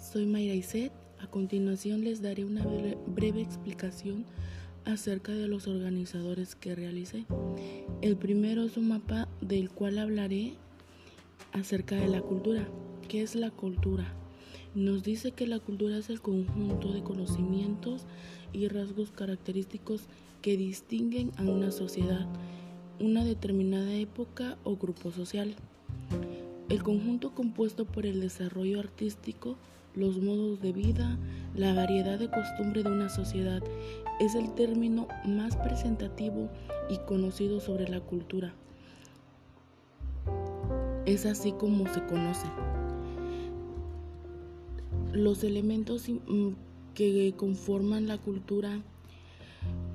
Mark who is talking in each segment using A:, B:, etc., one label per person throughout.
A: soy Mayra Iset. A continuación les daré una breve explicación acerca de los organizadores que realicé. El primero es un mapa del cual hablaré acerca de la cultura. ¿Qué es la cultura? Nos dice que la cultura es el conjunto de conocimientos y rasgos característicos que distinguen a una sociedad, una determinada época o grupo social. El conjunto compuesto por el desarrollo artístico, los modos de vida, la variedad de costumbre de una sociedad es el término más presentativo y conocido sobre la cultura. Es así como se conoce. Los elementos mm, que conforman la cultura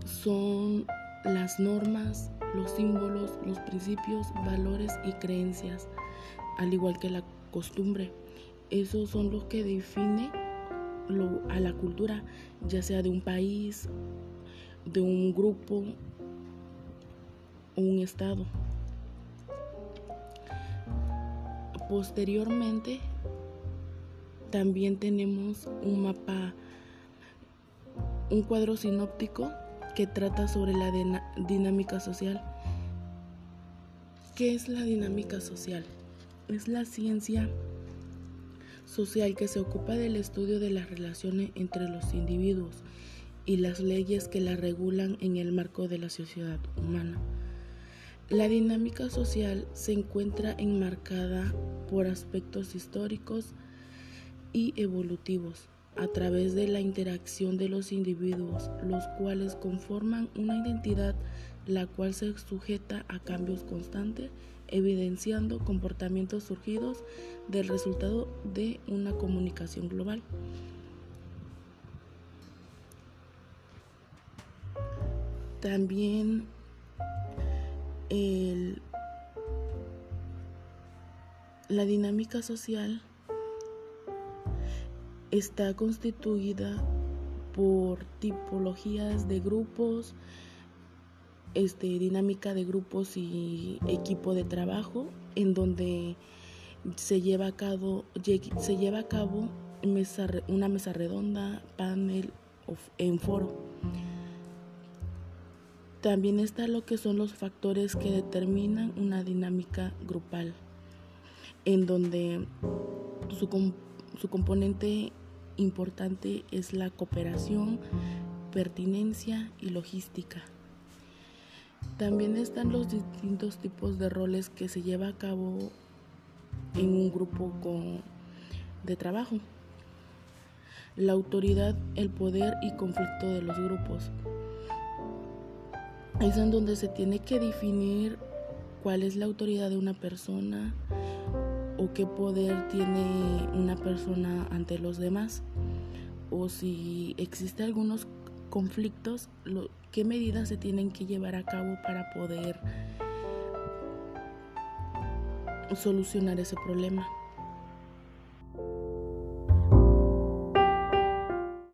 A: son las normas, los símbolos, los principios, valores y creencias al igual que la costumbre. Esos son los que definen a la cultura, ya sea de un país, de un grupo o un estado. Posteriormente, también tenemos un mapa, un cuadro sinóptico que trata sobre la dinámica social. ¿Qué es la dinámica social? Es la ciencia social que se ocupa del estudio de las relaciones entre los individuos y las leyes que la regulan en el marco de la sociedad humana. La dinámica social se encuentra enmarcada por aspectos históricos y evolutivos a través de la interacción de los individuos, los cuales conforman una identidad la cual se sujeta a cambios constantes evidenciando comportamientos surgidos del resultado de una comunicación global. También la dinámica social está constituida por tipologías de grupos, este, dinámica de grupos y equipo de trabajo en donde se lleva a cabo, se lleva a cabo una mesa redonda, panel en foro. También está lo que son los factores que determinan una dinámica grupal, en donde su, su componente importante es la cooperación, pertinencia y logística. También están los distintos tipos de roles que se lleva a cabo en un grupo de trabajo. La autoridad, el poder y conflicto de los grupos. Es en donde se tiene que definir cuál es la autoridad de una persona o qué poder tiene una persona ante los demás o si existe algunos conflictos, qué medidas se tienen que llevar a cabo para poder solucionar ese problema.